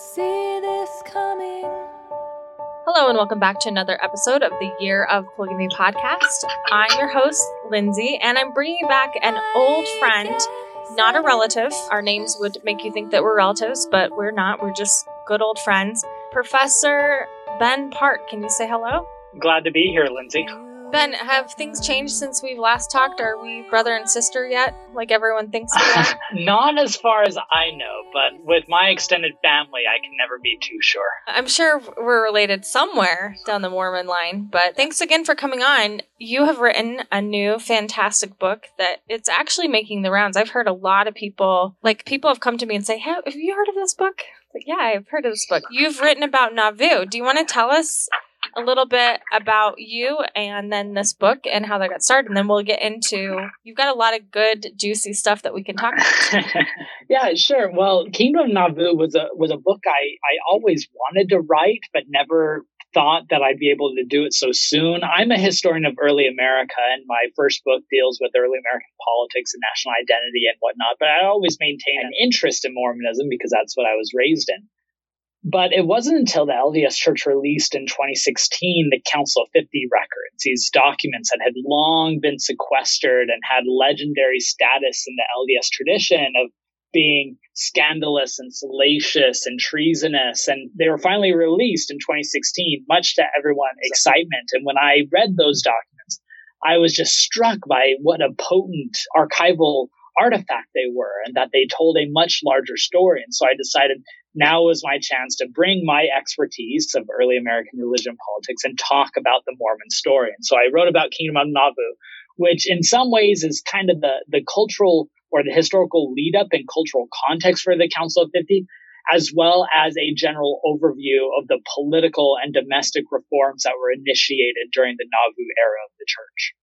Did I not see this coming? Hello, and welcome back to another episode of the Year of Polygamy podcast. I'm your host, Lindsay, and I'm bringing back an old friend, not a relative. Our names would make you think that we're relatives, but we're not. We're just good old friends. Professor Ben Park, can you say hello? Glad to be here, Lindsay. Ben, have things changed since we've last talked? Are we brother and sister yet, like everyone thinks we are? Not as far as I know, but with my extended family, I can never be too sure. I'm sure we're related somewhere down the Mormon line, but thanks again for coming on. You have written a new fantastic book that it's actually making the rounds. I've heard a lot of people, like people have come to me and say, hey, have you heard of this book? Like, yeah, I've heard of this book. You've written about Nauvoo. Do you want to tell us a little bit about you and then this book and how that got started. And then we'll get into you've got a lot of good, juicy stuff that we can talk about. yeah, sure. Well, Kingdom of Nauvoo was a was a book I, I always wanted to write, but never thought that I'd be able to do it so soon. I'm a historian of early America, and my first book deals with early American politics and national identity and whatnot. But I always maintained an interest in Mormonism because that's what I was raised in. But it wasn't until the LDS Church released in 2016 the Council of 50 records, these documents that had long been sequestered and had legendary status in the LDS tradition of being scandalous and salacious and treasonous. And they were finally released in 2016, much to everyone's excitement. And when I read those documents, I was just struck by what a potent archival artifact they were and that they told a much larger story. And so I decided now was my chance to bring my expertise of early American religion politics and talk about the Mormon story. And so I wrote about Kingdom of Nauvoo, which in some ways is kind of the, the cultural or the historical lead up and cultural context for the Council of 50, as well as a general overview of the political and domestic reforms that were initiated during the Nauvoo era of the church.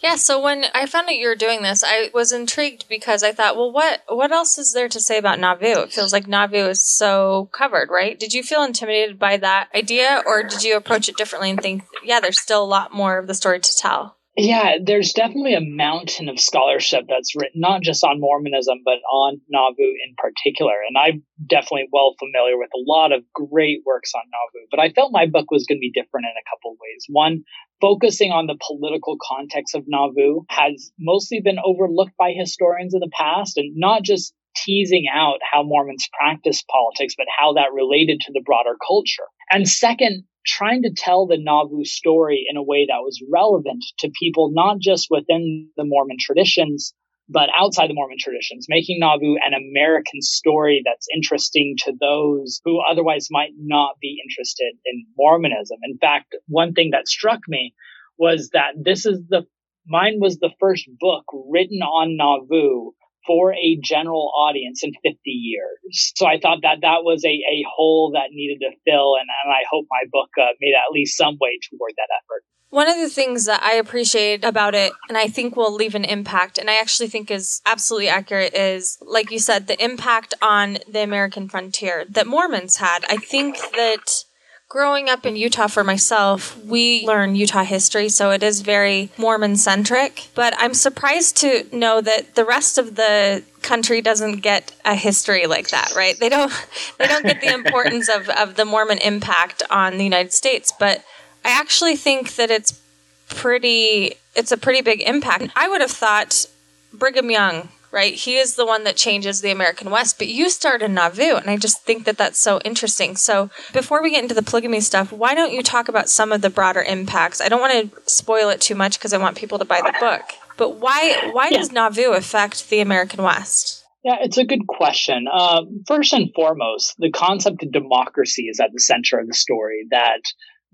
Yeah, so when I found out you were doing this, I was intrigued because I thought, well, what what else is there to say about Nauvoo? It feels like Nauvoo is so covered, right? Did you feel intimidated by that idea, or did you approach it differently and think, yeah, there's still a lot more of the story to tell? Yeah, there's definitely a mountain of scholarship that's written not just on Mormonism, but on Nauvoo in particular. And I'm definitely well familiar with a lot of great works on Nauvoo, but I felt my book was going to be different in a couple of ways. One, focusing on the political context of Nauvoo has mostly been overlooked by historians in the past and not just teasing out how Mormons practice politics, but how that related to the broader culture. And second, trying to tell the Nauvoo story in a way that was relevant to people, not just within the Mormon traditions, but outside the Mormon traditions, making Nauvoo an American story that's interesting to those who otherwise might not be interested in Mormonism. In fact, one thing that struck me was that this is the, mine was the first book written on Nauvoo for a general audience in 50 years. So I thought that that was a, a hole that needed to fill, and, and I hope my book uh, made at least some way toward that effort. One of the things that I appreciate about it, and I think will leave an impact, and I actually think is absolutely accurate, is like you said, the impact on the American frontier that Mormons had. I think that growing up in Utah for myself, we learn Utah history, so it is very Mormon centric. But I'm surprised to know that the rest of the country doesn't get a history like that, right? They don't they don't get the importance of, of the Mormon impact on the United States. But I actually think that it's pretty it's a pretty big impact. I would have thought Brigham Young, right? He is the one that changes the American West, but you start in Nauvoo, and I just think that that's so interesting. So, before we get into the polygamy stuff, why don't you talk about some of the broader impacts? I don't want to spoil it too much because I want people to buy the book. But why why yeah. does Nauvoo affect the American West? Yeah, it's a good question. Uh, first and foremost, the concept of democracy is at the center of the story. That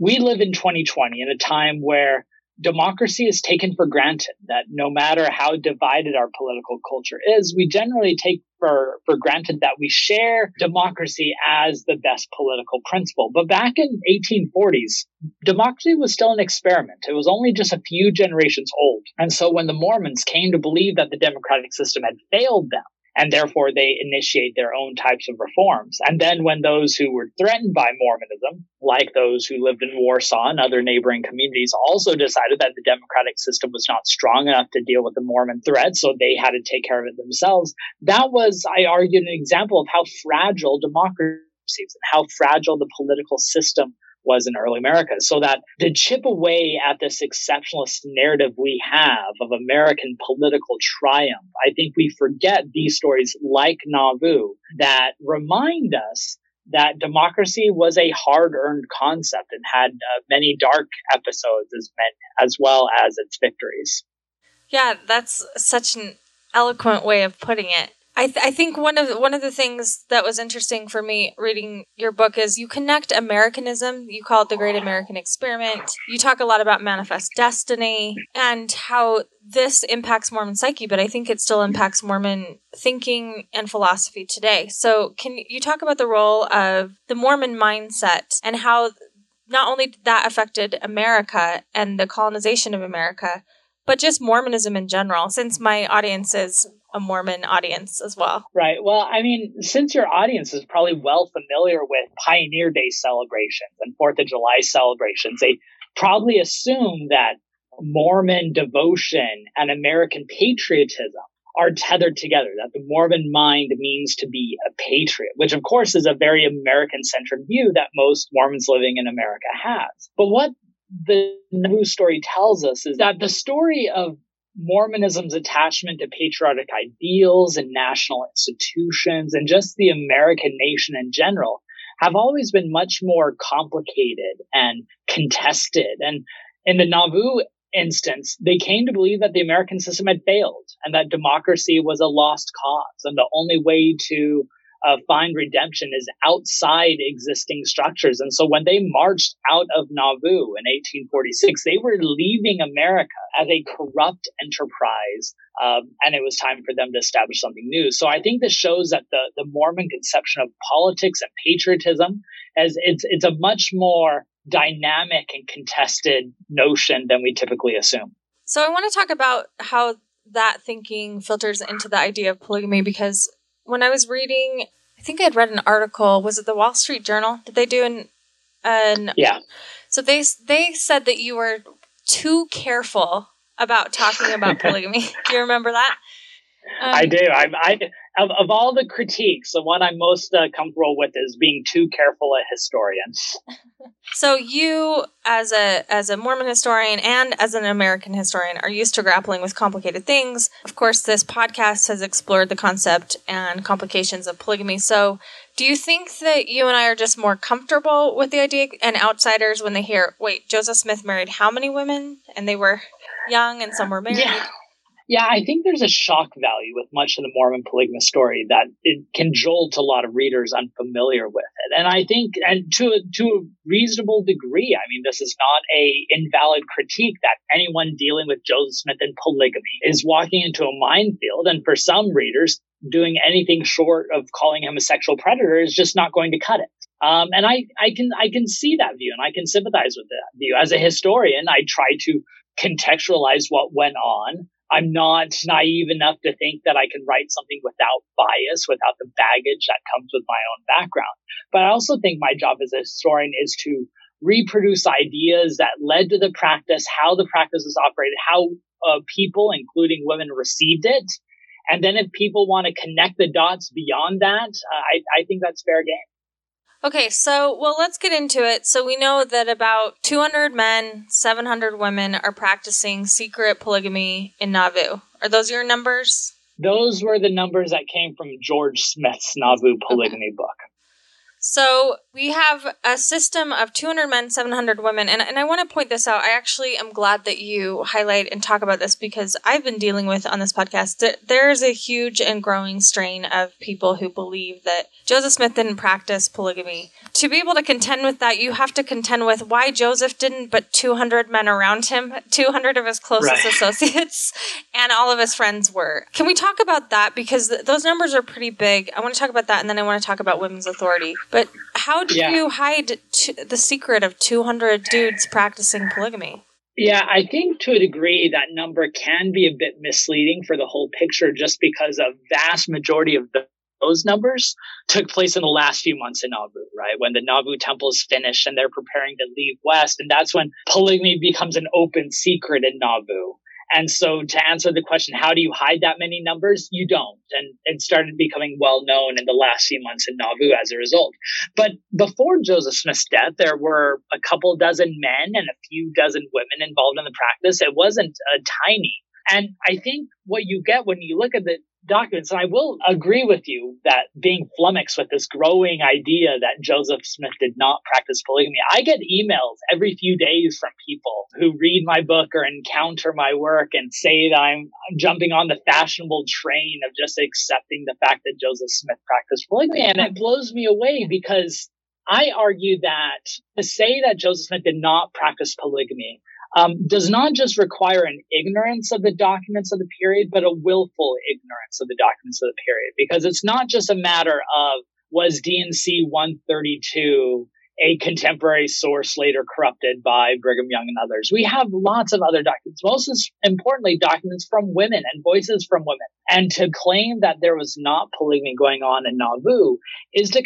we live in 2020 in a time where democracy is taken for granted that no matter how divided our political culture is, we generally take for, for granted that we share democracy as the best political principle. But back in 1840s, democracy was still an experiment. It was only just a few generations old. And so when the Mormons came to believe that the democratic system had failed them, and therefore they initiate their own types of reforms. And then when those who were threatened by Mormonism, like those who lived in Warsaw and other neighboring communities, also decided that the democratic system was not strong enough to deal with the Mormon threat, so they had to take care of it themselves. That was, I argued, an example of how fragile democracy is and how fragile the political system was in early America. So that to chip away at this exceptionalist narrative we have of American political triumph, I think we forget these stories like Nauvoo that remind us that democracy was a hard earned concept and had uh, many dark episodes as, men, as well as its victories. Yeah, that's such an eloquent way of putting it. I, th- I think one of one of the things that was interesting for me reading your book is you connect Americanism. You call it the Great American Experiment. You talk a lot about manifest destiny and how this impacts Mormon psyche, but I think it still impacts Mormon thinking and philosophy today. So, can you talk about the role of the Mormon mindset and how not only that affected America and the colonization of America, but just Mormonism in general, since my audience is a Mormon audience as well. Right. Well, I mean, since your audience is probably well familiar with Pioneer Day celebrations and Fourth of July celebrations, they probably assume that Mormon devotion and American patriotism are tethered together, that the Mormon mind means to be a patriot, which of course is a very American centric view that most Mormons living in America has. But what the Nauvoo story tells us is that the story of Mormonism's attachment to patriotic ideals and national institutions and just the American nation in general have always been much more complicated and contested. And in the Nauvoo instance, they came to believe that the American system had failed and that democracy was a lost cause. And the only way to uh, find redemption is outside existing structures. And so when they marched out of Nauvoo in 1846, they were leaving America as a corrupt enterprise. Um, and it was time for them to establish something new. So I think this shows that the, the Mormon conception of politics and patriotism as it's, it's a much more dynamic and contested notion than we typically assume. So I want to talk about how that thinking filters into the idea of polygamy because when I was reading, I think I had read an article. Was it the Wall Street Journal? Did they do an? an yeah. So they they said that you were too careful about talking about polygamy. do you remember that? Um, I do. I, I of, of all the critiques, the one I'm most uh, comfortable with is being too careful a historian. so you, as a as a Mormon historian and as an American historian, are used to grappling with complicated things. Of course, this podcast has explored the concept and complications of polygamy. So, do you think that you and I are just more comfortable with the idea, and outsiders when they hear, "Wait, Joseph Smith married how many women?" and they were young and some were married. Yeah. Yeah, I think there's a shock value with much of the Mormon polygamous story that it can jolt a lot of readers unfamiliar with it. And I think, and to a, to a reasonable degree, I mean, this is not a invalid critique that anyone dealing with Joseph Smith and polygamy is walking into a minefield. And for some readers, doing anything short of calling him a sexual predator is just not going to cut it. Um, and I, I can, I can see that view and I can sympathize with that view. As a historian, I try to contextualize what went on I'm not naive enough to think that I can write something without bias, without the baggage that comes with my own background. But I also think my job as a historian is to reproduce ideas that led to the practice, how the practice was operated, how uh, people, including women, received it. And then if people want to connect the dots beyond that, uh, I, I think that's fair game. Okay, so well, let's get into it. So we know that about 200 men, 700 women are practicing secret polygamy in Nauvoo. Are those your numbers? Those were the numbers that came from George Smith's Nauvoo polygamy okay. book. So we have a system of 200 men, 700 women. And, and I want to point this out. I actually am glad that you highlight and talk about this because I've been dealing with on this podcast that there is a huge and growing strain of people who believe that Joseph Smith didn't practice polygamy. To be able to contend with that, you have to contend with why Joseph didn't, but 200 men around him, 200 of his closest right. associates, and all of his friends were. Can we talk about that? Because th- those numbers are pretty big. I want to talk about that, and then I want to talk about women's authority. But how do yeah. you hide t- the secret of 200 dudes practicing polygamy? Yeah, I think to a degree that number can be a bit misleading for the whole picture just because a vast majority of the, those numbers took place in the last few months in Nauvoo, right? When the Nauvoo temple is finished and they're preparing to leave west. And that's when polygamy becomes an open secret in Nauvoo. And so to answer the question, how do you hide that many numbers? You don't. And it started becoming well known in the last few months in Nauvoo as a result. But before Joseph Smith's death, there were a couple dozen men and a few dozen women involved in the practice. It wasn't a tiny. And I think what you get when you look at the documents. And I will agree with you that being flummoxed with this growing idea that Joseph Smith did not practice polygamy. I get emails every few days from people who read my book or encounter my work and say that I'm, jumping on the fashionable train of just accepting the fact that Joseph Smith practiced polygamy. And it blows me away because I argue that to say that Joseph Smith did not practice polygamy um, does not just require an ignorance of the documents of the period, but a willful ignorance of the documents of the period. Because it's not just a matter of was D&C 132 a contemporary source later corrupted by Brigham Young and others. We have lots of other documents, most importantly, documents from women and voices from women. And to claim that there was not polygamy going on in Nauvoo is to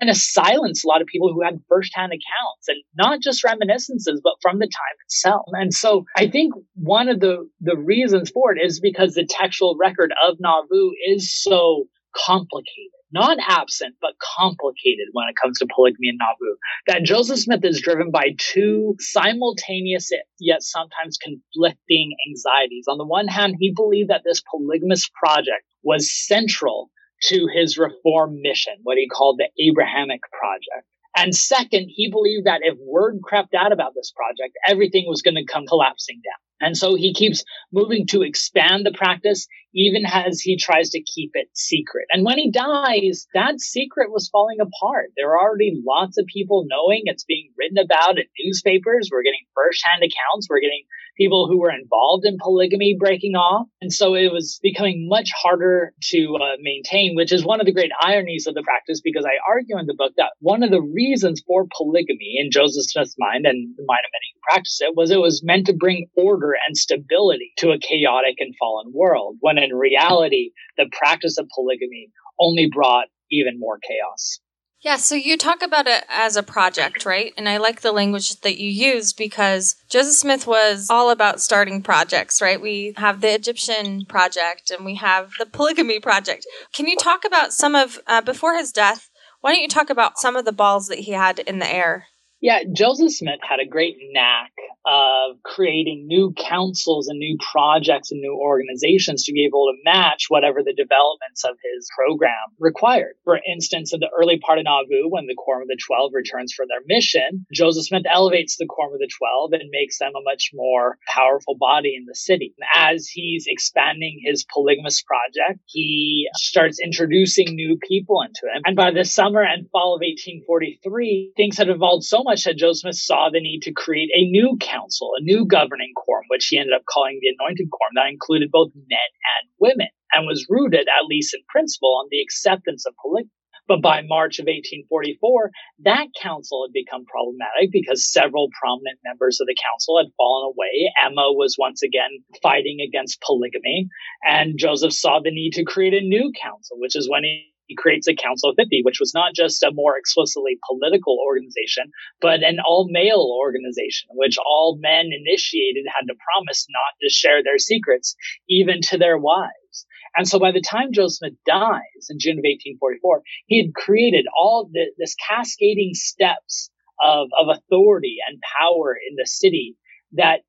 kind of silence a lot of people who had firsthand accounts and not just reminiscences, but from the time itself. And so I think one of the, the reasons for it is because the textual record of Nauvoo is so complicated. Not absent, but complicated when it comes to polygamy in Nauvoo. That Joseph Smith is driven by two simultaneous yet sometimes conflicting anxieties. On the one hand, he believed that this polygamous project was central to his reform mission, what he called the Abrahamic Project. And second, he believed that if word crept out about this project, everything was going to come collapsing down. And so he keeps moving to expand the practice, even as he tries to keep it secret. And when he dies, that secret was falling apart. There are already lots of people knowing it's being written about in newspapers. We're getting firsthand accounts. We're getting people who were involved in polygamy breaking off. And so it was becoming much harder to uh, maintain, which is one of the great ironies of the practice, because I argue in the book that one of the reasons for polygamy in Joseph Smith's mind and the mind of many who practice it was it was meant to bring order and stability to a chaotic and fallen world, when in reality, the practice of polygamy only brought even more chaos. Yeah, so you talk about it as a project, right? And I like the language that you use because Joseph Smith was all about starting projects, right? We have the Egyptian project and we have the polygamy project. Can you talk about some of, uh, before his death, why don't you talk about some of the balls that he had in the air? Yeah, Joseph Smith had a great knack of creating new councils and new projects and new organizations to be able to match whatever the developments of his program required. For instance, in the early part of Nauvoo, when the Quorum of the Twelve returns for their mission, Joseph Smith elevates the Quorum of the Twelve and makes them a much more powerful body in the city. As he's expanding his polygamous project, he starts introducing new people into it. And by the summer and fall of 1843, things had evolved so much much that Joe Smith saw the need to create a new council, a new governing quorum, which he ended up calling the Anointed Quorum, that included both men and women and was rooted, at least in principle, on the acceptance of polygamy. But by March of 1844, that council had become problematic because several prominent members of the council had fallen away. Emma was once again fighting against polygamy, and Joseph saw the need to create a new council, which is when he he creates a Council of 50, which was not just a more explicitly political organization, but an all male organization, which all men initiated had to promise not to share their secrets, even to their wives. And so by the time Joe Smith dies in June of 1844, he had created all the, this cascading steps of, of authority and power in the city that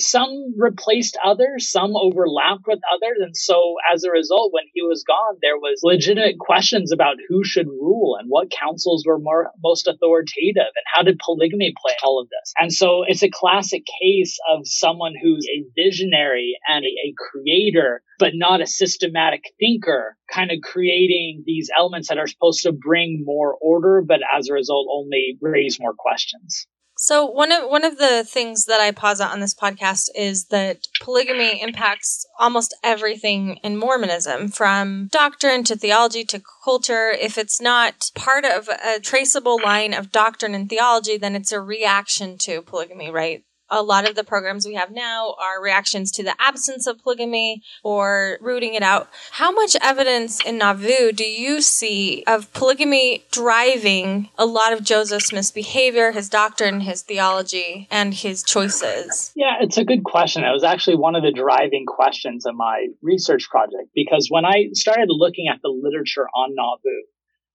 some replaced others, some overlapped with others. And so as a result, when he was gone, there was legitimate questions about who should rule and what councils were more, most authoritative and how did polygamy play all of this. And so it's a classic case of someone who's a visionary and a, a creator, but not a systematic thinker, kind of creating these elements that are supposed to bring more order, but as a result, only raise more questions. So one of one of the things that I posit on this podcast is that polygamy impacts almost everything in Mormonism, from doctrine to theology to culture. If it's not part of a traceable line of doctrine and theology, then it's a reaction to polygamy, right? A lot of the programs we have now are reactions to the absence of polygamy or rooting it out. How much evidence in Nauvoo do you see of polygamy driving a lot of Joseph Smith's behavior, his doctrine, his theology, and his choices? Yeah, it's a good question. It was actually one of the driving questions of my research project because when I started looking at the literature on Nauvoo,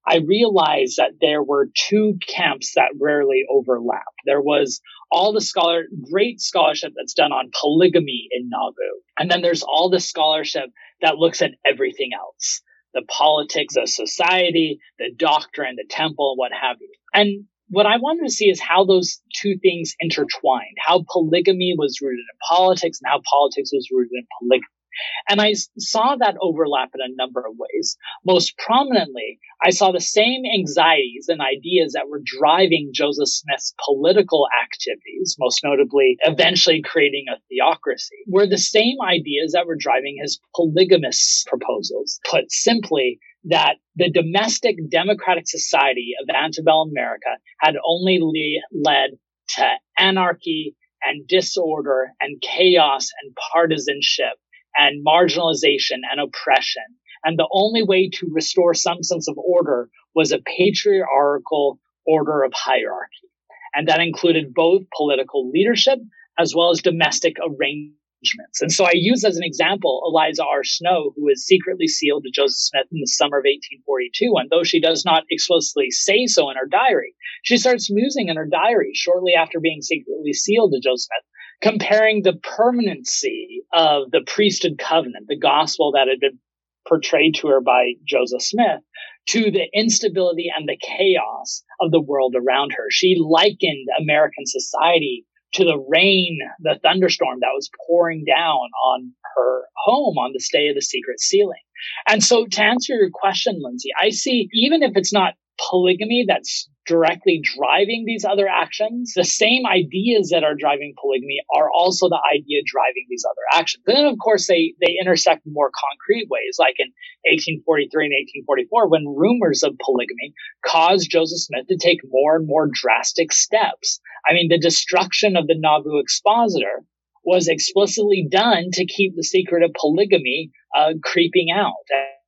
I realized that there were two camps that rarely overlapped. There was all the scholar, great scholarship that's done on polygamy in Nauvoo. And then there's all the scholarship that looks at everything else. The politics of society, the doctrine, the temple, what have you. And what I wanted to see is how those two things intertwined, how polygamy was rooted in politics and how politics was rooted in polygamy. And I saw that overlap in a number of ways. Most prominently, I saw the same anxieties and ideas that were driving Joseph Smith's political activities, most notably eventually creating a theocracy, were the same ideas that were driving his polygamous proposals. Put simply, that the domestic democratic society of antebellum America had only le- led to anarchy and disorder and chaos and partisanship and marginalization and oppression. And the only way to restore some sense of order was a patriarchal order of hierarchy. And that included both political leadership as well as domestic arrangements. And so I use as an example Eliza R. Snow, who was secretly sealed to Joseph Smith in the summer of 1842. And though she does not explicitly say so in her diary, she starts musing in her diary shortly after being secretly sealed to Joseph Smith comparing the permanency of the priesthood covenant, the gospel that had been portrayed to her by Joseph Smith, to the instability and the chaos of the world around her. She likened American society to the rain, the thunderstorm that was pouring down on her home on this day of the secret sealing. And so to answer your question, Lindsay, I see, even if it's not polygamy that's directly driving these other actions, the same ideas that are driving polygamy are also the idea driving these other actions. And then, of course, they, they intersect in more concrete ways, like in 1843 and 1844, when rumors of polygamy caused Joseph Smith to take more and more drastic steps. I mean, the destruction of the Nauvoo expositor was explicitly done to keep the secret of polygamy uh, creeping out.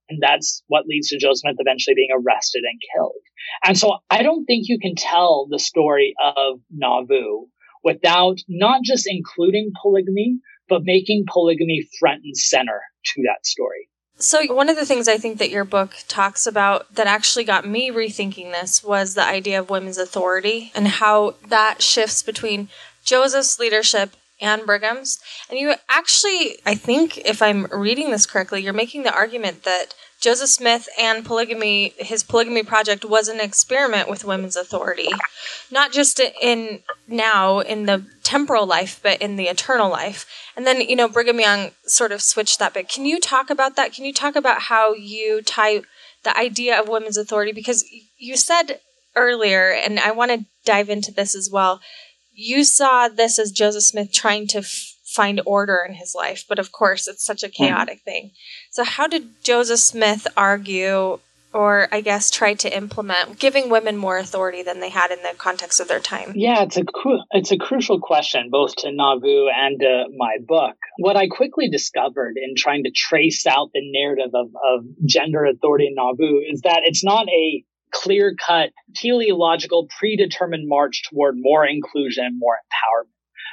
And that's what leads to Joe Smith eventually being arrested and killed. And so I don't think you can tell the story of Nauvoo without not just including polygamy, but making polygamy front and center to that story. So, one of the things I think that your book talks about that actually got me rethinking this was the idea of women's authority and how that shifts between Joseph's leadership and Brigham's. And you actually, I think, if I'm reading this correctly, you're making the argument that Joseph Smith and polygamy, his polygamy project was an experiment with women's authority, not just in now in the temporal life, but in the eternal life. And then, you know, Brigham Young sort of switched that bit. Can you talk about that? Can you talk about how you tie the idea of women's authority? Because you said earlier, and I want to dive into this as well you saw this as Joseph Smith trying to f- find order in his life, but of course, it's such a mm-hmm. chaotic mm-hmm. thing. So, how did Joseph Smith argue, or I guess try to implement, giving women more authority than they had in the context of their time? Yeah, it's a cru- it's a crucial question, both to Nauvoo and uh, my book. What I quickly discovered in trying to trace out the narrative of, of gender authority in Nauvoo is that it's not a clear cut, teleological, predetermined march toward more inclusion, more empowerment.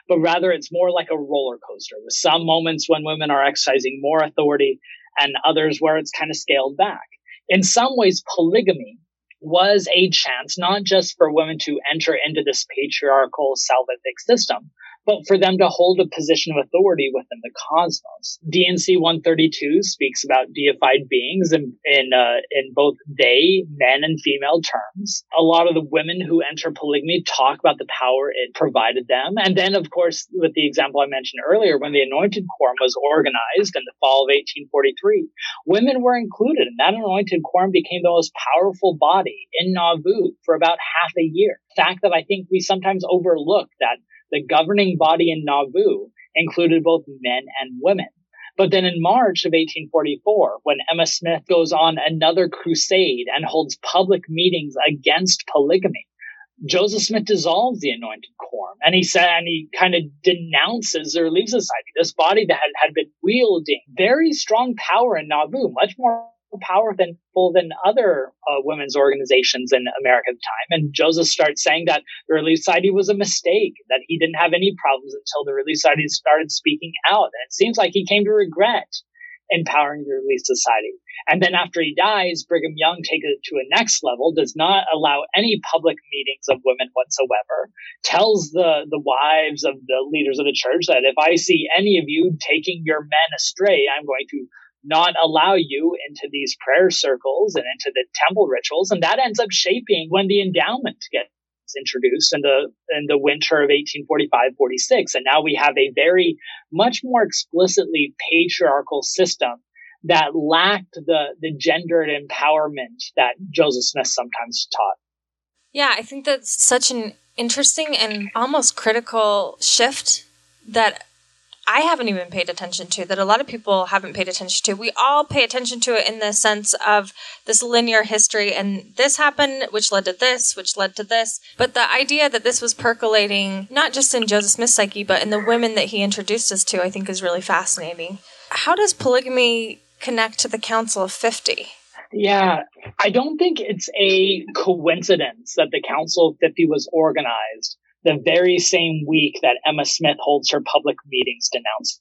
But rather, it's more like a roller coaster with some moments when women are exercising more authority and others where it's kind of scaled back. In some ways, polygamy was a chance not just for women to enter into this patriarchal salvific system, but for them to hold a position of authority within the cosmos. D&C 132 speaks about deified beings in in, uh, in both they, men and female terms. A lot of the women who enter polygamy talk about the power it provided them. And then, of course, with the example I mentioned earlier, when the Anointed Quorum was organized in the fall of 1843, women were included, and that Anointed Quorum became the most powerful body in Nauvoo for about half a year. fact that I think we sometimes overlook that the governing body in Nauvoo included both men and women. But then in March of 1844, when Emma Smith goes on another crusade and holds public meetings against polygamy, Joseph Smith dissolves the anointed quorum and he said, and he kind of denounces or leaves the Society, this body that had, had been wielding very strong power in Nauvoo, much more powerful than other uh, women's organizations in America at the time. And Joseph starts saying that the Relief Society was a mistake, that he didn't have any problems until the Relief Society started speaking out. And it seems like he came to regret empowering the Relief Society. And then after he dies, Brigham Young takes it to a next level, does not allow any public meetings of women whatsoever, tells the, the wives of the leaders of the church that if I see any of you taking your men astray, I'm going to not allow you into these prayer circles and into the temple rituals. And that ends up shaping when the endowment gets introduced in the in the winter of 1845-46 and now we have a very much more explicitly patriarchal system that lacked the the gendered empowerment that Joseph Smith sometimes taught. Yeah, I think that's such an interesting and almost critical shift that I haven't even paid attention to, that a lot of people haven't paid attention to. We all pay attention to it in the sense of this linear history and this happened, which led to this, which led to this. But the idea that this was percolating, not just in Joseph Smith's psyche, but in the women that he introduced us to, I think is really fascinating. How does polygamy connect to the Council of 50? Yeah, I don't think it's a coincidence that the Council of 50 was organized the very same week that Emma Smith holds her public meetings denouncing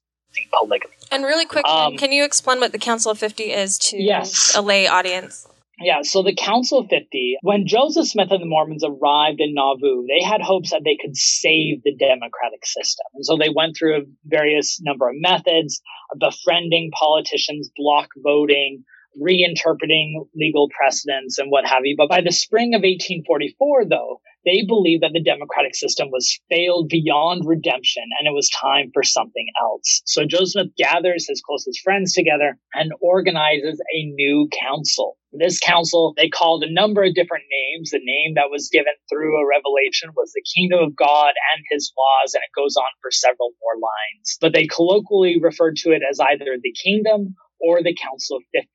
polygamy. And really quick, um, can you explain what the Council of 50 is to yes. a lay audience? Yeah, so the Council of 50, when Joseph Smith and the Mormons arrived in Nauvoo, they had hopes that they could save the democratic system. And so they went through a various number of methods, befriending politicians, block voting, reinterpreting legal precedents and what have you. But by the spring of 1844, though, they believed that the democratic system was failed beyond redemption and it was time for something else. So Joseph Smith gathers his closest friends together and organizes a new council. This council, they called a number of different names. The name that was given through a revelation was the kingdom of God and his laws, and it goes on for several more lines. But they colloquially referred to it as either the kingdom or the council of 50.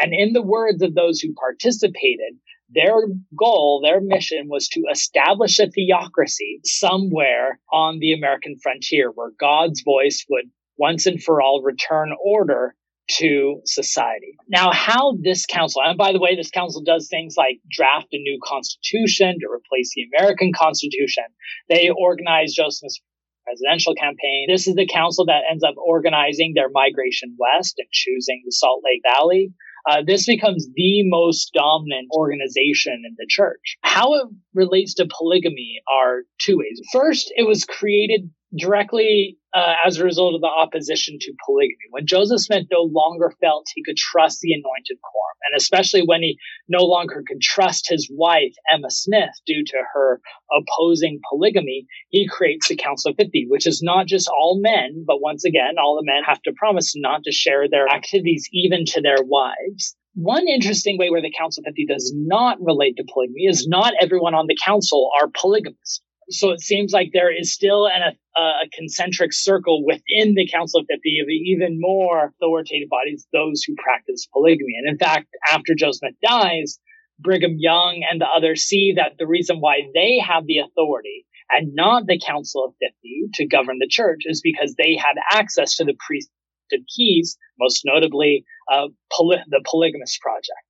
And in the words of those who participated, their goal, their mission was to establish a theocracy somewhere on the American frontier where God's voice would once and for all return order to society. Now, how this council, and by the way, this council does things like draft a new constitution to replace the American constitution. They organize Joseph's presidential campaign. This is the council that ends up organizing their migration west and choosing the Salt Lake Valley uh, this becomes the most dominant organization in the church. How it relates to polygamy are two ways. First, it was created directly uh, as a result of the opposition to polygamy. When Joseph Smith no longer felt he could trust the anointed quorum, and especially when he no longer could trust his wife, Emma Smith, due to her opposing polygamy, he creates the Council of 50, which is not just all men, but once again, all the men have to promise not to share their activities even to their wives. One interesting way where the Council of 50 does not relate to polygamy is not everyone on the council are polygamists. So it seems like there is still an, a, a, concentric circle within the Council of 50 of even more authoritative bodies, those who practice polygamy. And in fact, after Joseph Smith dies, Brigham Young and the others see that the reason why they have the authority and not the Council of 50 to govern the church is because they had access to the priesthood keys, most notably uh, poly- the Polygamous Project.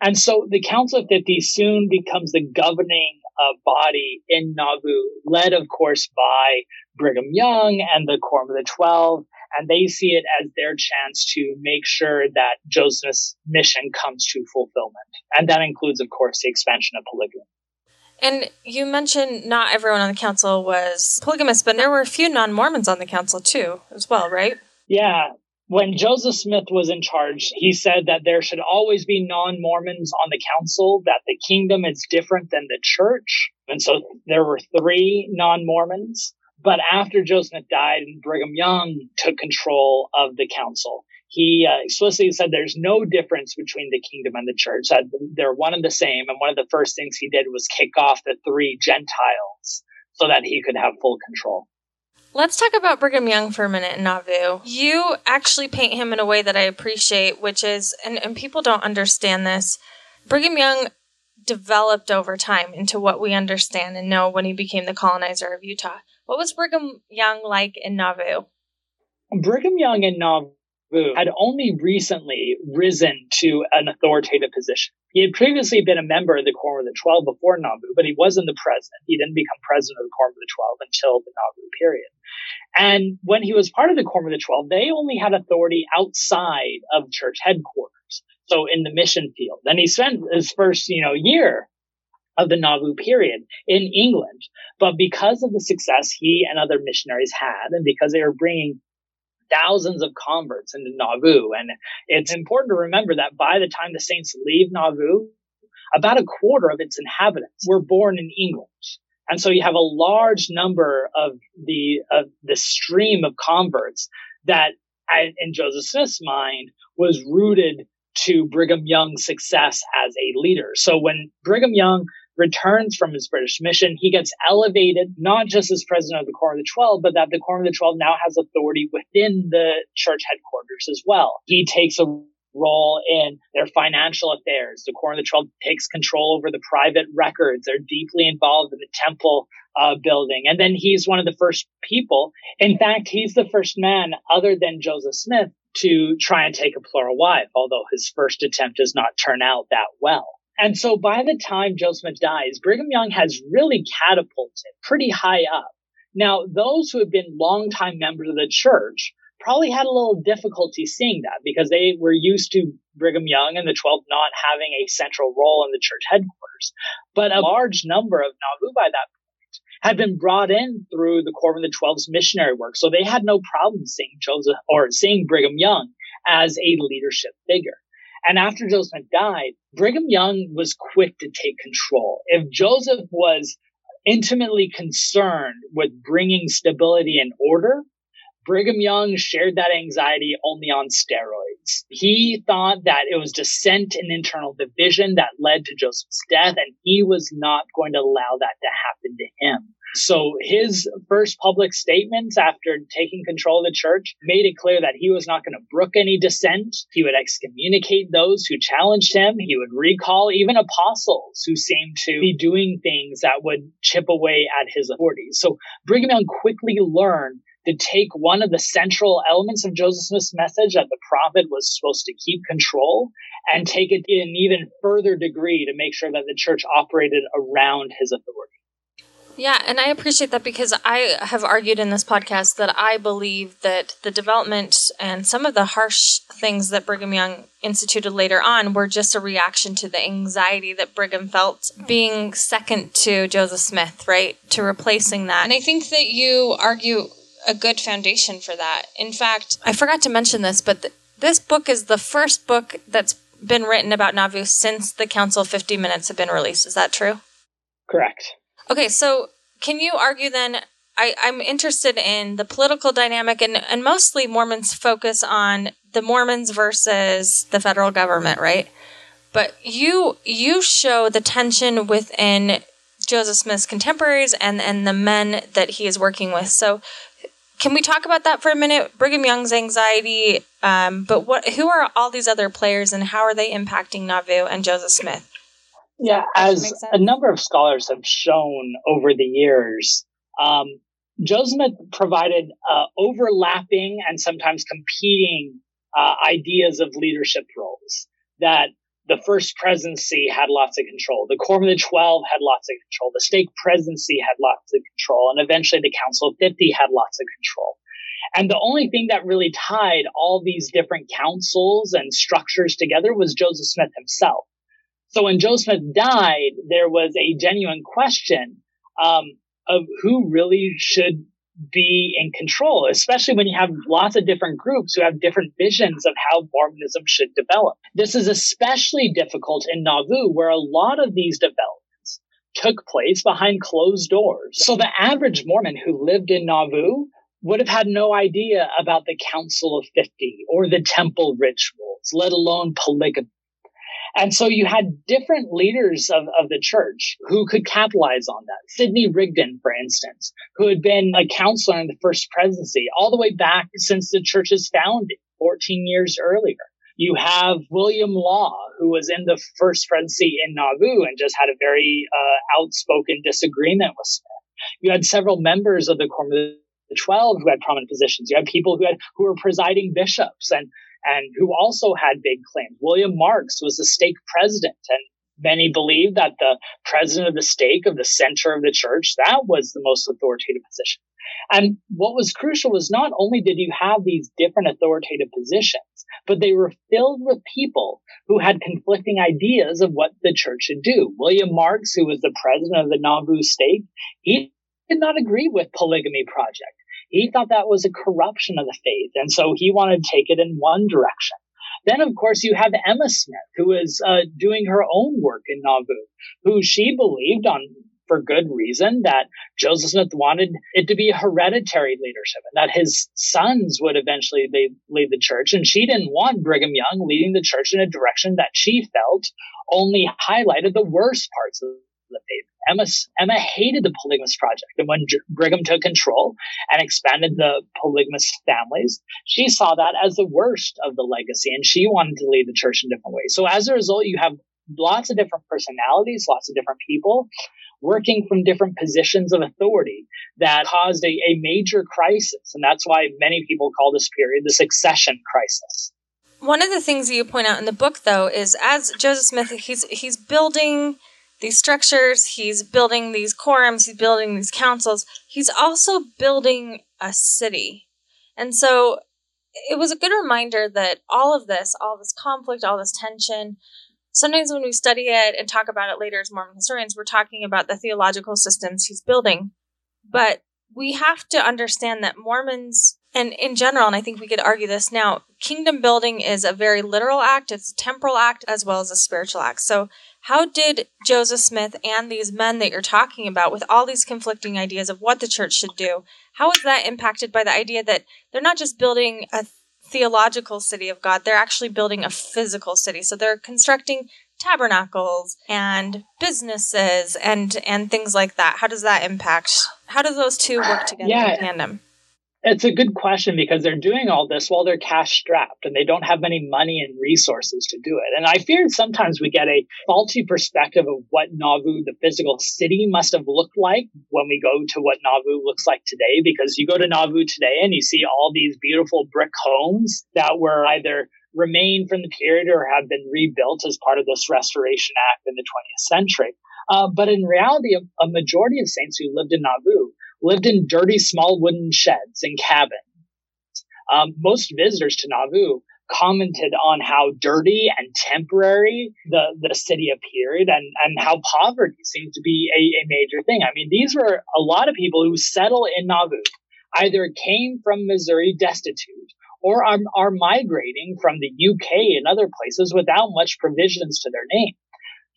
And so the Council of 50 soon becomes the governing uh, body in Nauvoo, led, of course, by Brigham Young and the Quorum of the Twelve. And they see it as their chance to make sure that Joseph's mission comes to fulfillment. And that includes, of course, the expansion of polygamy. And you mentioned not everyone on the council was polygamous, but there were a few non Mormons on the council too, as well, right? Yeah when Joseph Smith was in charge, he said that there should always be non Mormons on the council, that the kingdom is different than the church. And so there were three non Mormons. But after Joseph Smith died and Brigham Young took control of the council, he uh, explicitly said there's no difference between the kingdom and the church, that they're one and the same. And one of the first things he did was kick off the three Gentiles so that he could have full control. Let's talk about Brigham Young for a minute in Nauvoo. You actually paint him in a way that I appreciate, which is, and, and people don't understand this, Brigham Young developed over time into what we understand and know when he became the colonizer of Utah. What was Brigham Young like in Nauvoo? Brigham Young in Nauvoo had only recently risen to an authoritative position. He had previously been a member of the Quorum of the Twelve before Nauvoo, but he wasn't the president. He didn't become president of the Quorum of the Twelve until the Nauvoo period. And when he was part of the Quorum of the Twelve, they only had authority outside of church headquarters. So in the mission field. And he spent his first, you know, year of the Nauvoo period in England. But because of the success he and other missionaries had, and because they were bringing thousands of converts into Nauvoo. And it's important to remember that by the time the saints leave Nauvoo, about a quarter of its inhabitants were born in England. And so you have a large number of the of the stream of converts that in Joseph Smith's mind was rooted to Brigham Young's success as a leader. So when Brigham Young returns from his British mission, he gets elevated not just as president of the Quorum of the Twelve, but that the Quorum of the Twelve now has authority within the church headquarters as well. He takes a role in their financial affairs. The Quorum of the Twelve takes control over the private records. They're deeply involved in the temple uh, building. And then he's one of the first people. In fact, he's the first man other than Joseph Smith to try and take a plural wife, although his first attempt does not turn out that well. And so by the time Joseph Smith dies, Brigham Young has really catapulted pretty high up. Now, those who have been longtime members of the church probably had a little difficulty seeing that because they were used to Brigham Young and the 12 not having a central role in the church headquarters. But a large number of Nauvoo by that point had been brought in through the of the 12's missionary work. So they had no problem seeing Joseph or seeing Brigham Young as a leadership figure. And after Joseph died, Brigham Young was quick to take control. If Joseph was intimately concerned with bringing stability and order, Brigham Young shared that anxiety only on steroids. He thought that it was dissent and internal division that led to Joseph's death, and he was not going to allow that to happen to him. So his first public statements after taking control of the church made it clear that he was not going to brook any dissent. He would excommunicate those who challenged him. He would recall even apostles who seemed to be doing things that would chip away at his authority. So Brigham Young quickly learned to take one of the central elements of Joseph Smith's message that the prophet was supposed to keep control and take it in an even further degree to make sure that the church operated around his authority. Yeah, and I appreciate that because I have argued in this podcast that I believe that the development and some of the harsh things that Brigham Young instituted later on were just a reaction to the anxiety that Brigham felt being second to Joseph Smith, right? To replacing that. And I think that you argue a good foundation for that. In fact, I forgot to mention this, but th- this book is the first book that's been written about Nauvoo since the Council 50 Minutes have been released. Is that true? Correct. Okay, so can you argue then? I, I'm interested in the political dynamic, and, and mostly Mormons focus on the Mormons versus the federal government, right? But you you show the tension within Joseph Smith's contemporaries and and the men that he is working with. So, can we talk about that for a minute? Brigham Young's anxiety, um, but what who are all these other players and how are they impacting Nauvoo and Joseph Smith? Yeah, as a number of scholars have shown over the years, um, Joseph Smith provided uh, overlapping and sometimes competing uh, ideas of leadership roles. That the first presidency had lots of control, the Quorum of the Twelve had lots of control, the stake presidency had lots of control, and eventually the Council of Fifty had lots of control. And the only thing that really tied all these different councils and structures together was Joseph Smith himself. So when Joe Smith died, there was a genuine question um, of who really should be in control, especially when you have lots of different groups who have different visions of how Mormonism should develop. This is especially difficult in Nauvoo, where a lot of these developments took place behind closed doors. So the average Mormon who lived in Nauvoo would have had no idea about the Council of 50 or the temple rituals, let alone polygamy and so you had different leaders of, of the church who could capitalize on that. Sidney Rigdon, for instance, who had been a counselor in the first presidency all the way back since the church's founding 14 years earlier. You have William Law, who was in the first presidency in Nauvoo and just had a very uh, outspoken disagreement with Smith. You had several members of the Quorum of the Twelve who had prominent positions. You had people who had who were presiding bishops and and who also had big claims. William Marks was the stake president, and many believe that the president of the stake of the center of the church that was the most authoritative position. And what was crucial was not only did you have these different authoritative positions, but they were filled with people who had conflicting ideas of what the church should do. William Marks, who was the president of the Nauvoo stake, he did not agree with polygamy project. He thought that was a corruption of the faith. And so he wanted to take it in one direction. Then, of course, you have Emma Smith, who is uh, doing her own work in Nauvoo, who she believed on for good reason that Joseph Smith wanted it to be hereditary leadership and that his sons would eventually lead, the church. And she didn't want Brigham Young leading the church in a direction that she felt only highlighted the worst parts of. Emma, Emma hated the polygamous project. And when Brigham took control and expanded the polygamous families, she saw that as the worst of the legacy and she wanted to lead the church in different ways. So as a result, you have lots of different personalities, lots of different people working from different positions of authority that caused a, a major crisis. And that's why many people call this period the succession crisis. One of the things that you point out in the book, though, is as Joseph Smith, he's he's building these structures, he's building these quorums, he's building these councils. He's also building a city, and so it was a good reminder that all of this, all this conflict, all this tension, sometimes when we study it and talk about it later as Mormon historians, we're talking about the theological systems he's building. But we have to understand that Mormons, and in general, and I think we could argue this now, kingdom building is a very literal act, it's a temporal act as well as a spiritual act. So, how did Joseph Smith and these men that you're talking about, with all these conflicting ideas of what the church should do, how was that impacted by the idea that they're not just building a theological city of God, they're actually building a physical city. So they're constructing tabernacles and businesses and and things like that. How does that impact? How do those two work together yeah. in tandem? It's a good question because they're doing all this while they're cash strapped and they don't have many money and resources to do it. And I fear sometimes we get a faulty perspective of what Nauvoo, the physical city, must have looked like when we go to what Nauvoo looks like today. Because you go to Nauvoo today and you see all these beautiful brick homes that were either remain from the period or have been rebuilt as part of this Restoration Act in the 20th century. Uh, but in reality, a, a majority of saints who lived in Nauvoo lived in dirty small wooden sheds and cabins. Um, most visitors to Nauvoo commented on how dirty and temporary the, the city appeared and, and how poverty seemed to be a, a major thing. I mean, these were a lot of people who settle in Nauvoo either came from Missouri destitute or are, are migrating from the UK and other places without much provisions to their name.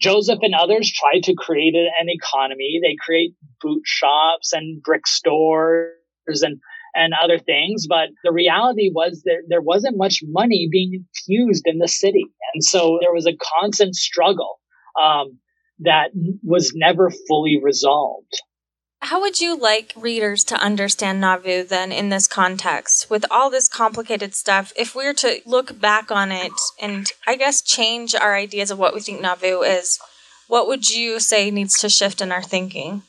Joseph and others tried to create an economy. They create boot shops and brick stores and and other things. But the reality was that there wasn't much money being infused in the city. And so there was a constant struggle um, that was never fully resolved. How would you like readers to understand Nauvoo then in this context? With all this complicated stuff, if we were to look back on it and I guess change our ideas of what we think Nauvoo is, what would you say needs to shift in our thinking?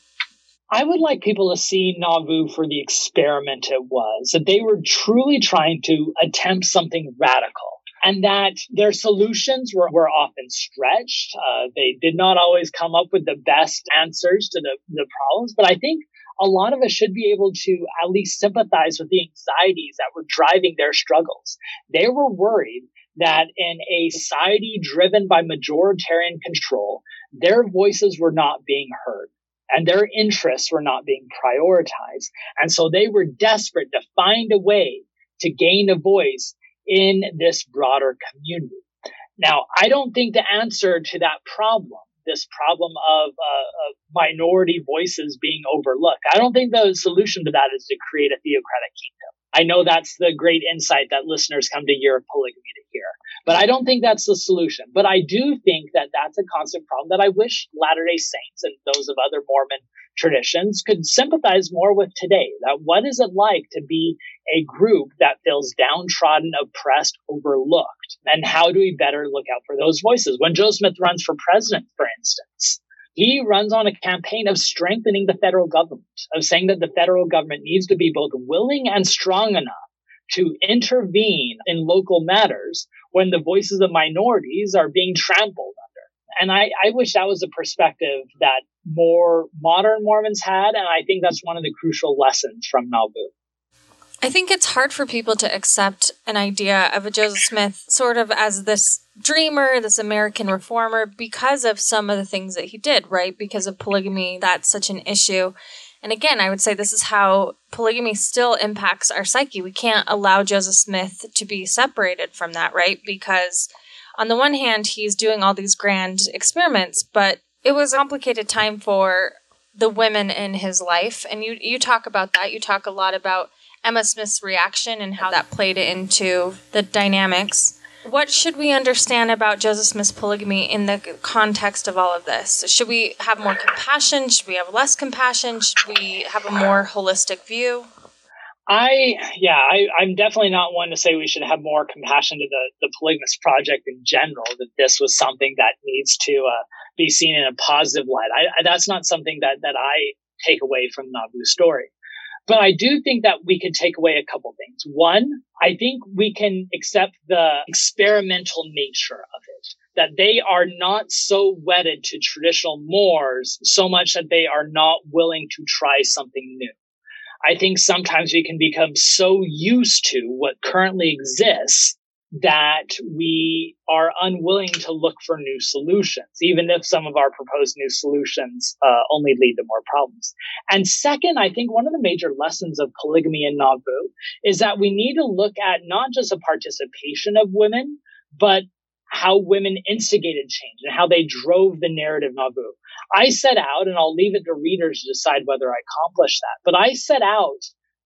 I would like people to see Nauvoo for the experiment it was, that they were truly trying to attempt something radical and that their solutions were, were often stretched. Uh, they did not always come up with the best answers to the, the problems, but I think a lot of us should be able to at least sympathize with the anxieties that were driving their struggles. They were worried that in a society driven by majoritarian control, their voices were not being heard and their interests were not being prioritized. And so they were desperate to find a way to gain a voice in this broader community. Now, I don't think the answer to that problem, this problem of, uh, of minority voices being overlooked, I don't think the solution to that is to create a theocratic kingdom. I know that's the great insight that listeners come to of Polygamy to hear. But I don't think that's the solution. But I do think that that's a constant problem that I wish Latter day Saints and those of other Mormon traditions could sympathize more with today. That what is it like to be a group that feels downtrodden, oppressed, overlooked? And how do we better look out for those voices? When Joe Smith runs for president, for instance, he runs on a campaign of strengthening the federal government, of saying that the federal government needs to be both willing and strong enough to intervene in local matters when the voices of minorities are being trampled under. And I, I wish that was a perspective that more modern Mormons had. And I think that's one of the crucial lessons from Nauvoo. I think it's hard for people to accept an idea of a Joseph Smith sort of as this dreamer, this American reformer, because of some of the things that he did, right? Because of polygamy, that's such an issue. And again, I would say this is how polygamy still impacts our psyche. We can't allow Joseph Smith to be separated from that, right? Because on the one hand, he's doing all these grand experiments, but it was a complicated time for the women in his life. And you, you talk about that. You talk a lot about Emma Smith's reaction and how that played into the dynamics. What should we understand about Joseph Smith's polygamy in the context of all of this? Should we have more compassion? Should we have less compassion? Should we have a more holistic view? I, yeah, I, I'm definitely not one to say we should have more compassion to the, the Polygamous Project in general, that this was something that needs to uh, be seen in a positive light. I, I, that's not something that, that I take away from Nauvoo's story. But I do think that we can take away a couple things. One, I think we can accept the experimental nature of it, that they are not so wedded to traditional mores so much that they are not willing to try something new. I think sometimes we can become so used to what currently exists that we are unwilling to look for new solutions, even if some of our proposed new solutions uh, only lead to more problems. And second, I think one of the major lessons of polygamy in Nauvoo is that we need to look at not just the participation of women, but how women instigated change and how they drove the narrative Nauvoo. I set out, and I'll leave it to readers to decide whether I accomplished that, but I set out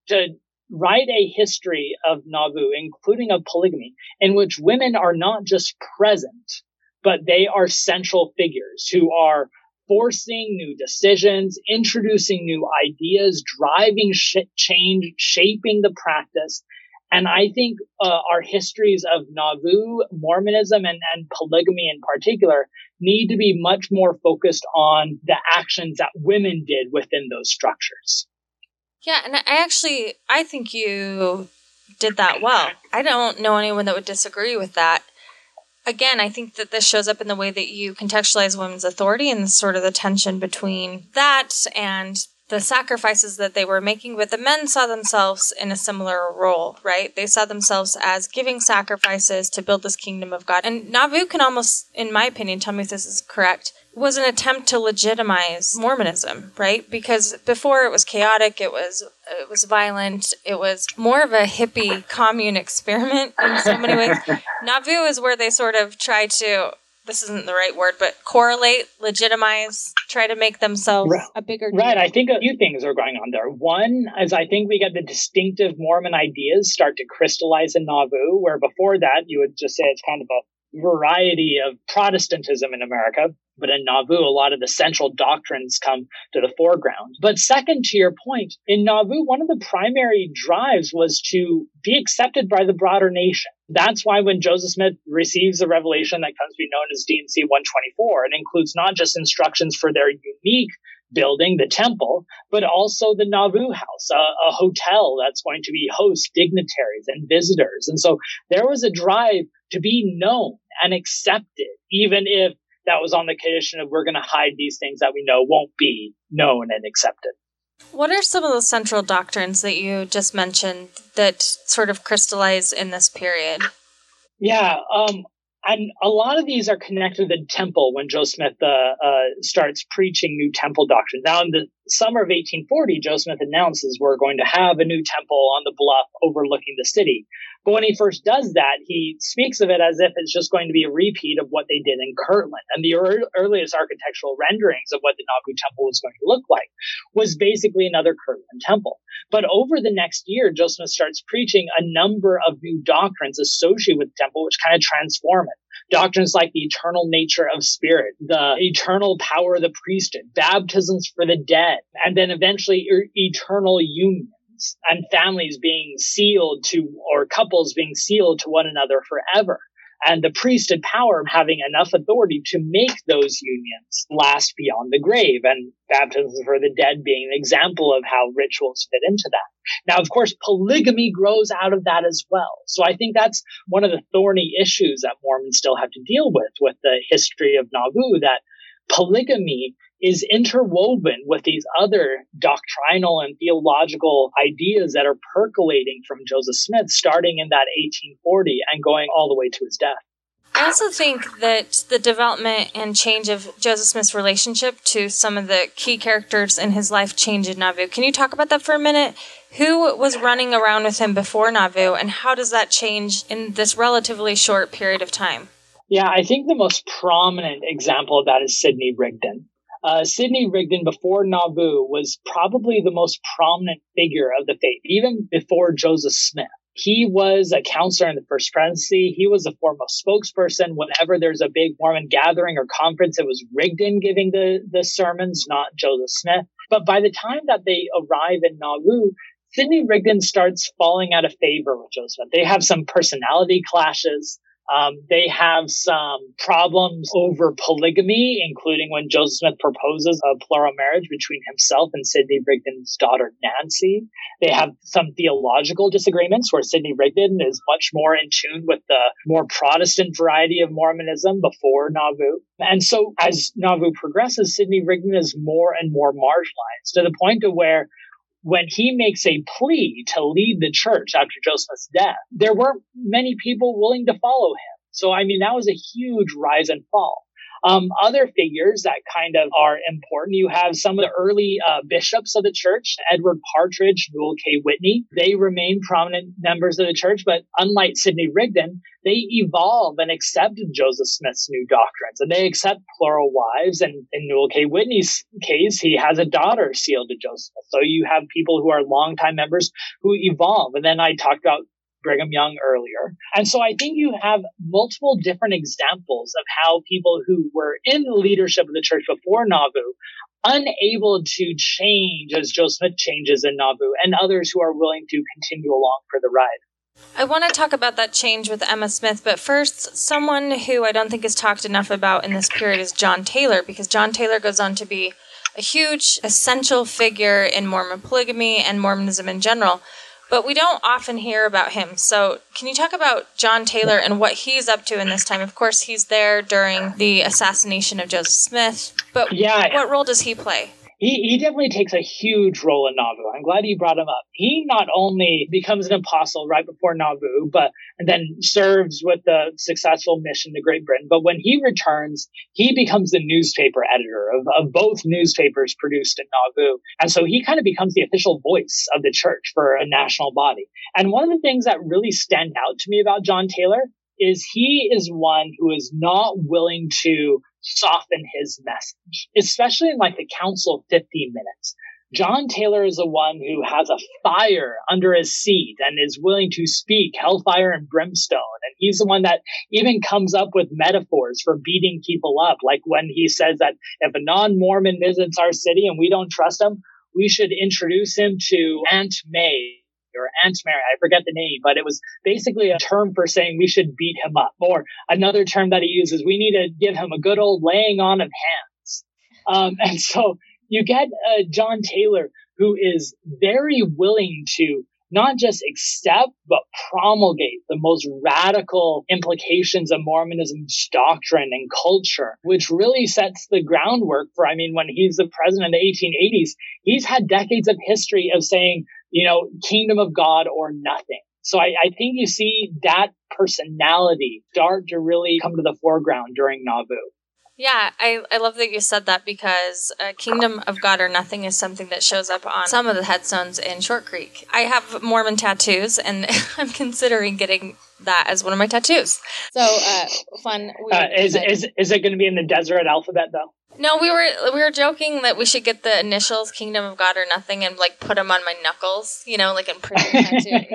to write a history of Nauvoo, including of polygamy, in which women are not just present, but they are central figures who are forcing new decisions, introducing new ideas, driving sh- change, shaping the practice. And I think uh, our histories of Nauvoo, Mormonism, and, and polygamy in particular need to be much more focused on the actions that women did within those structures. Yeah, and I actually I think you did that well. I don't know anyone that would disagree with that. Again, I think that this shows up in the way that you contextualize women's authority and sort of the tension between that and the sacrifices that they were making, but the men saw themselves in a similar role, right? They saw themselves as giving sacrifices to build this kingdom of God. And Nauvoo can almost, in my opinion, tell me if this is correct, was an attempt to legitimize Mormonism, right? Because before it was chaotic, it was it was violent, it was more of a hippie commune experiment in so many ways. Nauvoo is where they sort of try to this isn't the right word, but correlate, legitimize, try to make themselves a bigger deal. Right. I think a few things are going on there. One is I think we get the distinctive Mormon ideas start to crystallize in Nauvoo, where before that you would just say it's kind of a variety of Protestantism in America. But in Nauvoo, a lot of the central doctrines come to the foreground. But second, to your point, in Nauvoo, one of the primary drives was to be accepted by the broader nation. That's why when Joseph Smith receives the revelation that comes to be known as D&C 124, it includes not just instructions for their unique building, the temple, but also the Nauvoo House, a, a, hotel that's going to be host dignitaries and visitors. And so there was a drive to be known and accepted, even if that was on the condition of we're going to hide these things that we know won't be known and accepted. What are some of the central doctrines that you just mentioned that sort of crystallize in this period? Yeah, um, and a lot of these are connected to the temple when Joe Smith uh, uh, starts preaching new temple doctrine. Now, in the summer of 1840, Joe Smith announces we're going to have a new temple on the bluff overlooking the city. But when he first does that, he speaks of it as if it's just going to be a repeat of what they did in Kirtland. And the er- earliest architectural renderings of what the Nauvoo temple was going to look like was basically another Kirtland temple. But over the next year, Joe Smith starts preaching a number of new doctrines associated with the temple, which kind of transform it. Doctrines like the eternal nature of spirit, the eternal power of the priesthood, baptisms for the dead, and then eventually er- eternal unions and families being sealed to, or couples being sealed to one another forever and the priesthood power of having enough authority to make those unions last beyond the grave and baptisms for the dead being an example of how rituals fit into that. Now, of course, polygamy grows out of that as well. So I think that's one of the thorny issues that Mormons still have to deal with, with the history of Nauvoo, that polygamy is interwoven with these other doctrinal and theological ideas that are percolating from Joseph Smith starting in that 1840 and going all the way to his death. I also think that the development and change of Joseph Smith's relationship to some of the key characters in his life changed in Nauvoo. Can you talk about that for a minute? Who was running around with him before Nauvoo, and how does that change in this relatively short period of time? Yeah, I think the most prominent example of that is Sidney Rigdon. Uh, Sidney Rigdon before Nauvoo was probably the most prominent figure of the faith, even before Joseph Smith. He was a counselor in the First Presidency. He was a foremost spokesperson. Whenever there's a big Mormon gathering or conference, it was Rigdon giving the, the sermons, not Joseph Smith. But by the time that they arrive in Nauvoo, Sidney Rigdon starts falling out of favor with Joseph They have some personality clashes. Um, they have some problems over polygamy, including when Joseph Smith proposes a plural marriage between himself and Sidney Rigdon's daughter, Nancy. They have some theological disagreements where Sidney Rigdon is much more in tune with the more Protestant variety of Mormonism before Nauvoo. And so as Nauvoo progresses, Sidney Rigdon is more and more marginalized to the point of where when he makes a plea to lead the church after Joseph's death, there weren't many people willing to follow him. So, I mean, that was a huge rise and fall. Um, other figures that kind of are important, you have some of the early uh, bishops of the church, Edward Partridge, Newel K. Whitney. They remain prominent members of the church, but unlike Sidney Rigdon, they evolve and accept Joseph Smith's new doctrines and they accept plural wives. And in Newel K. Whitney's case, he has a daughter sealed to Joseph. So you have people who are longtime members who evolve. And then I talked about Brigham Young earlier. And so I think you have multiple different examples of how people who were in the leadership of the church before Nauvoo unable to change as Joe Smith changes in Nauvoo and others who are willing to continue along for the ride. I want to talk about that change with Emma Smith, but first, someone who I don't think is talked enough about in this period is John Taylor, because John Taylor goes on to be a huge, essential figure in Mormon polygamy and Mormonism in general but we don't often hear about him. So, can you talk about John Taylor and what he's up to in this time? Of course, he's there during the assassination of Joseph Smith, but yeah, what role does he play? He, he definitely takes a huge role in Nauvoo. I'm glad you brought him up. He not only becomes an apostle right before Nauvoo, but and then serves with the successful mission to Great Britain. But when he returns, he becomes the newspaper editor of, of both newspapers produced in Nauvoo. And so he kind of becomes the official voice of the church for a national body. And one of the things that really stand out to me about John Taylor is he is one who is not willing to soften his message, especially in like the council of 50 minutes. John Taylor is the one who has a fire under his seat and is willing to speak hellfire and brimstone. And he's the one that even comes up with metaphors for beating people up. Like when he says that if a non Mormon visits our city and we don't trust him, we should introduce him to Aunt May, or Aunt Mary. I forget the name, but it was basically a term for saying we should beat him up. Or another term that he uses, we need to give him a good old laying on of hands. Um, and so you get uh, John Taylor, who is very willing to not just accept, but promulgate the most radical implications of Mormonism's doctrine and culture, which really sets the groundwork for, I mean, when he's the president in the 1880s, he's had decades of history of saying you know, kingdom of God or nothing. So I, I, think you see that personality start to really come to the foreground during Nauvoo. Yeah, I, I love that you said that because uh, Kingdom of God or Nothing is something that shows up on some of the headstones in Short Creek. I have Mormon tattoos, and I'm considering getting that as one of my tattoos. So uh, fun. Uh, is, is is it going to be in the Deseret alphabet though? No, we were we were joking that we should get the initials Kingdom of God or Nothing and like put them on my knuckles, you know, like in prison tattoo.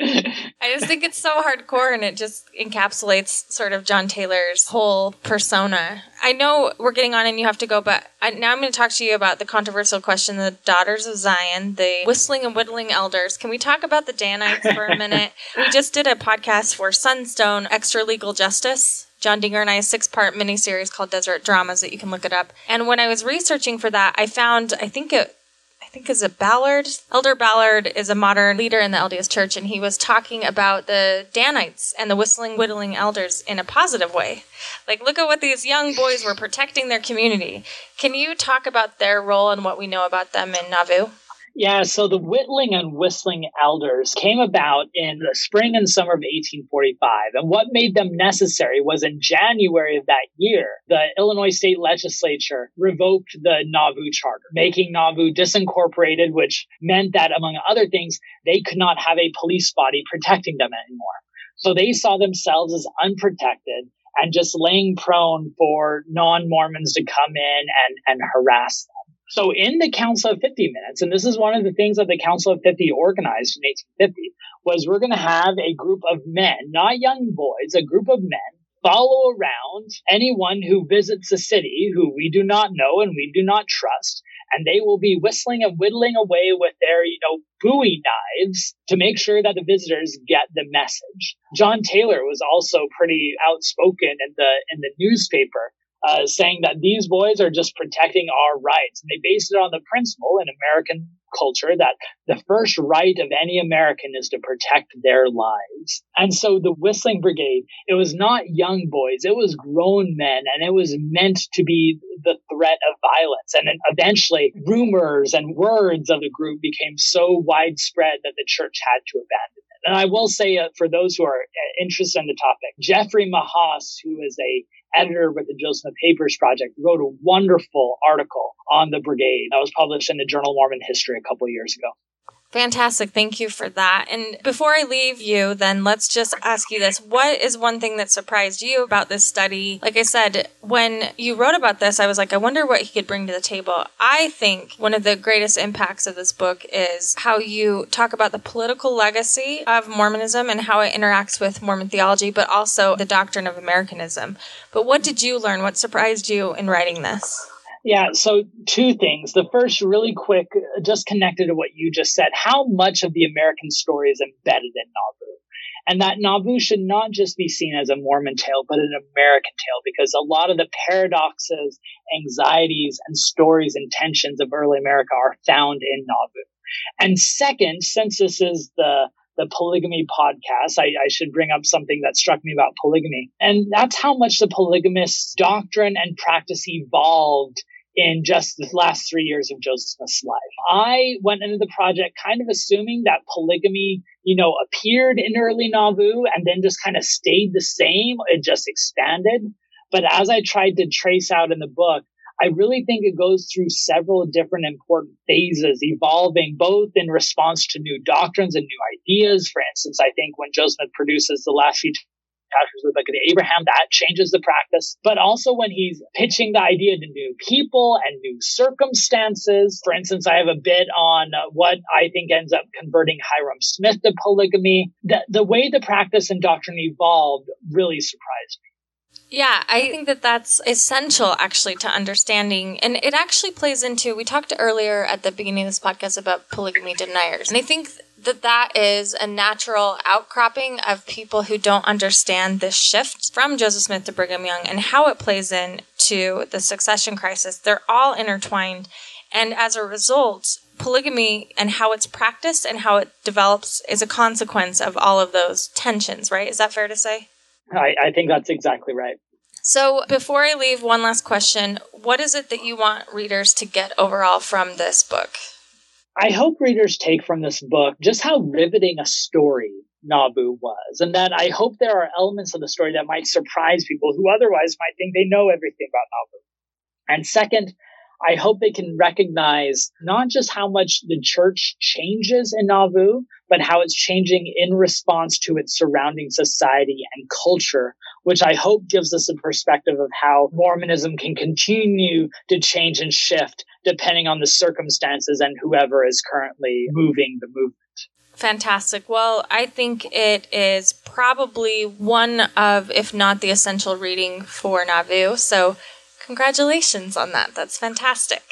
I just think it's so hardcore and it just encapsulates sort of John Taylor's whole persona. I know we're getting on and you have to go, but I, now I'm going to talk to you about the controversial question: the Daughters of Zion, the Whistling and Whittling Elders. Can we talk about the Danites for a minute? we just did a podcast for Sunstone Extra Legal Justice John Dinger and I a six part miniseries called Desert Dramas that you can look it up. And when I was researching for that, I found I think it I think is a Ballard. Elder Ballard is a modern leader in the LDS Church, and he was talking about the Danites and the whistling, whittling elders in a positive way. Like, look at what these young boys were protecting their community. Can you talk about their role and what we know about them in Nauvoo? Yeah, so the whittling and whistling elders came about in the spring and summer of 1845. And what made them necessary was in January of that year, the Illinois state legislature revoked the Nauvoo charter, making Nauvoo disincorporated, which meant that, among other things, they could not have a police body protecting them anymore. So they saw themselves as unprotected and just laying prone for non Mormons to come in and, and harass them. So in the Council of 50 Minutes, and this is one of the things that the Council of 50 organized in 1850, was we're going to have a group of men, not young boys, a group of men follow around anyone who visits the city who we do not know and we do not trust. And they will be whistling and whittling away with their, you know, Bowie knives to make sure that the visitors get the message. John Taylor was also pretty outspoken in the in the newspaper uh, saying that these boys are just protecting our rights. And they based it on the principle in American culture that the first right of any American is to protect their lives. And so the Whistling Brigade, it was not young boys, it was grown men, and it was meant to be the threat of violence. And eventually, rumors and words of the group became so widespread that the church had to abandon it. And I will say, uh, for those who are uh, interested in the topic, Jeffrey Mahas, who is a editor with the Joseph Papers Project, wrote a wonderful article on the brigade that was published in the Journal of Mormon History a couple years ago. Fantastic. Thank you for that. And before I leave you, then let's just ask you this. What is one thing that surprised you about this study? Like I said, when you wrote about this, I was like, I wonder what he could bring to the table. I think one of the greatest impacts of this book is how you talk about the political legacy of Mormonism and how it interacts with Mormon theology, but also the doctrine of Americanism. But what did you learn? What surprised you in writing this? Yeah, so two things. The first, really quick, just connected to what you just said. How much of the American story is embedded in Nauvoo? And that Nauvoo should not just be seen as a Mormon tale, but an American tale, because a lot of the paradoxes, anxieties, and stories and tensions of early America are found in Nauvoo. And second, since this is the the polygamy podcast, I, I, should bring up something that struck me about polygamy. And that's how much the polygamist doctrine and practice evolved in just the last three years of Joseph Smith's life. I went into the project kind of assuming that polygamy, you know, appeared in early Nauvoo and then just kind of stayed the same. It just expanded. But as I tried to trace out in the book, I really think it goes through several different important phases, evolving both in response to new doctrines and new ideas. For instance, I think when Joseph Smith produces the last few with Abraham, that changes the practice. But also when he's pitching the idea to new people and new circumstances. For instance, I have a bit on uh, what I think ends up converting Hyrum Smith to polygamy. The, the way the practice and doctrine evolved really surprised me. Yeah, I think that that's essential actually to understanding. And it actually plays into, we talked earlier at the beginning of this podcast about polygamy deniers. And I think that that is a natural outcropping of people who don't understand this shift from Joseph Smith to Brigham Young and how it plays in to the succession crisis. They're all intertwined. And as a result, polygamy and how it's practiced and how it develops is a consequence of all of those tensions, right? Is that fair to say? I, I think that's exactly right. So, before I leave, one last question. What is it that you want readers to get overall from this book? I hope readers take from this book just how riveting a story Nauvoo was, and that I hope there are elements of the story that might surprise people who otherwise might think they know everything about Nauvoo. And second, I hope they can recognize not just how much the church changes in Nauvoo, but how it's changing in response to its surrounding society and culture, which I hope gives us a perspective of how Mormonism can continue to change and shift depending on the circumstances and whoever is currently moving the movement. Fantastic. Well, I think it is probably one of, if not the essential reading for Nauvoo. So Congratulations on that. That's fantastic.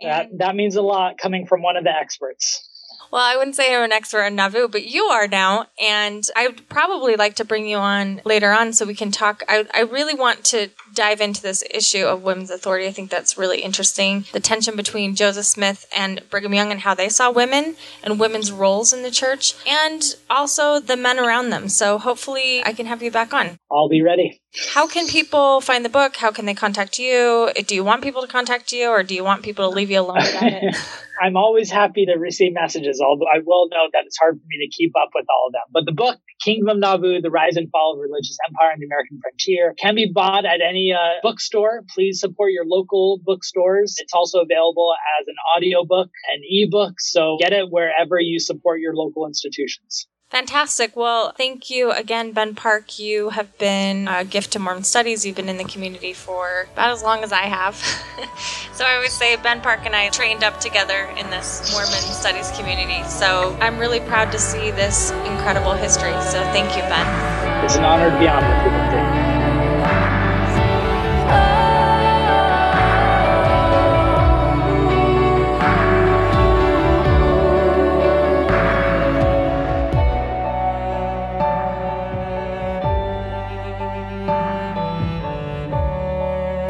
That, that means a lot coming from one of the experts. Well, I wouldn't say I'm an expert in Nauvoo, but you are now. And I'd probably like to bring you on later on so we can talk. I, I really want to dive into this issue of women's authority. I think that's really interesting. The tension between Joseph Smith and Brigham Young and how they saw women and women's roles in the church, and also the men around them. So hopefully I can have you back on. I'll be ready. How can people find the book? How can they contact you? Do you want people to contact you or do you want people to leave you alone about it? I'm always happy to receive messages, although I will note that it's hard for me to keep up with all of them. But the book, Kingdom of Nauvoo, The Rise and Fall of Religious Empire in the American Frontier, can be bought at any uh, bookstore. Please support your local bookstores. It's also available as an audiobook and ebook. So get it wherever you support your local institutions. Fantastic. Well, thank you again, Ben Park. You have been a gift to Mormon Studies. You've been in the community for about as long as I have. so I always say Ben Park and I trained up together in this Mormon Studies community. So I'm really proud to see this incredible history. So thank you, Ben. It's an honor to be on with you.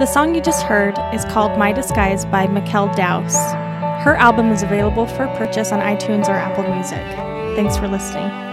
The song you just heard is called My Disguise by Mikkel Dowse. Her album is available for purchase on iTunes or Apple Music. Thanks for listening.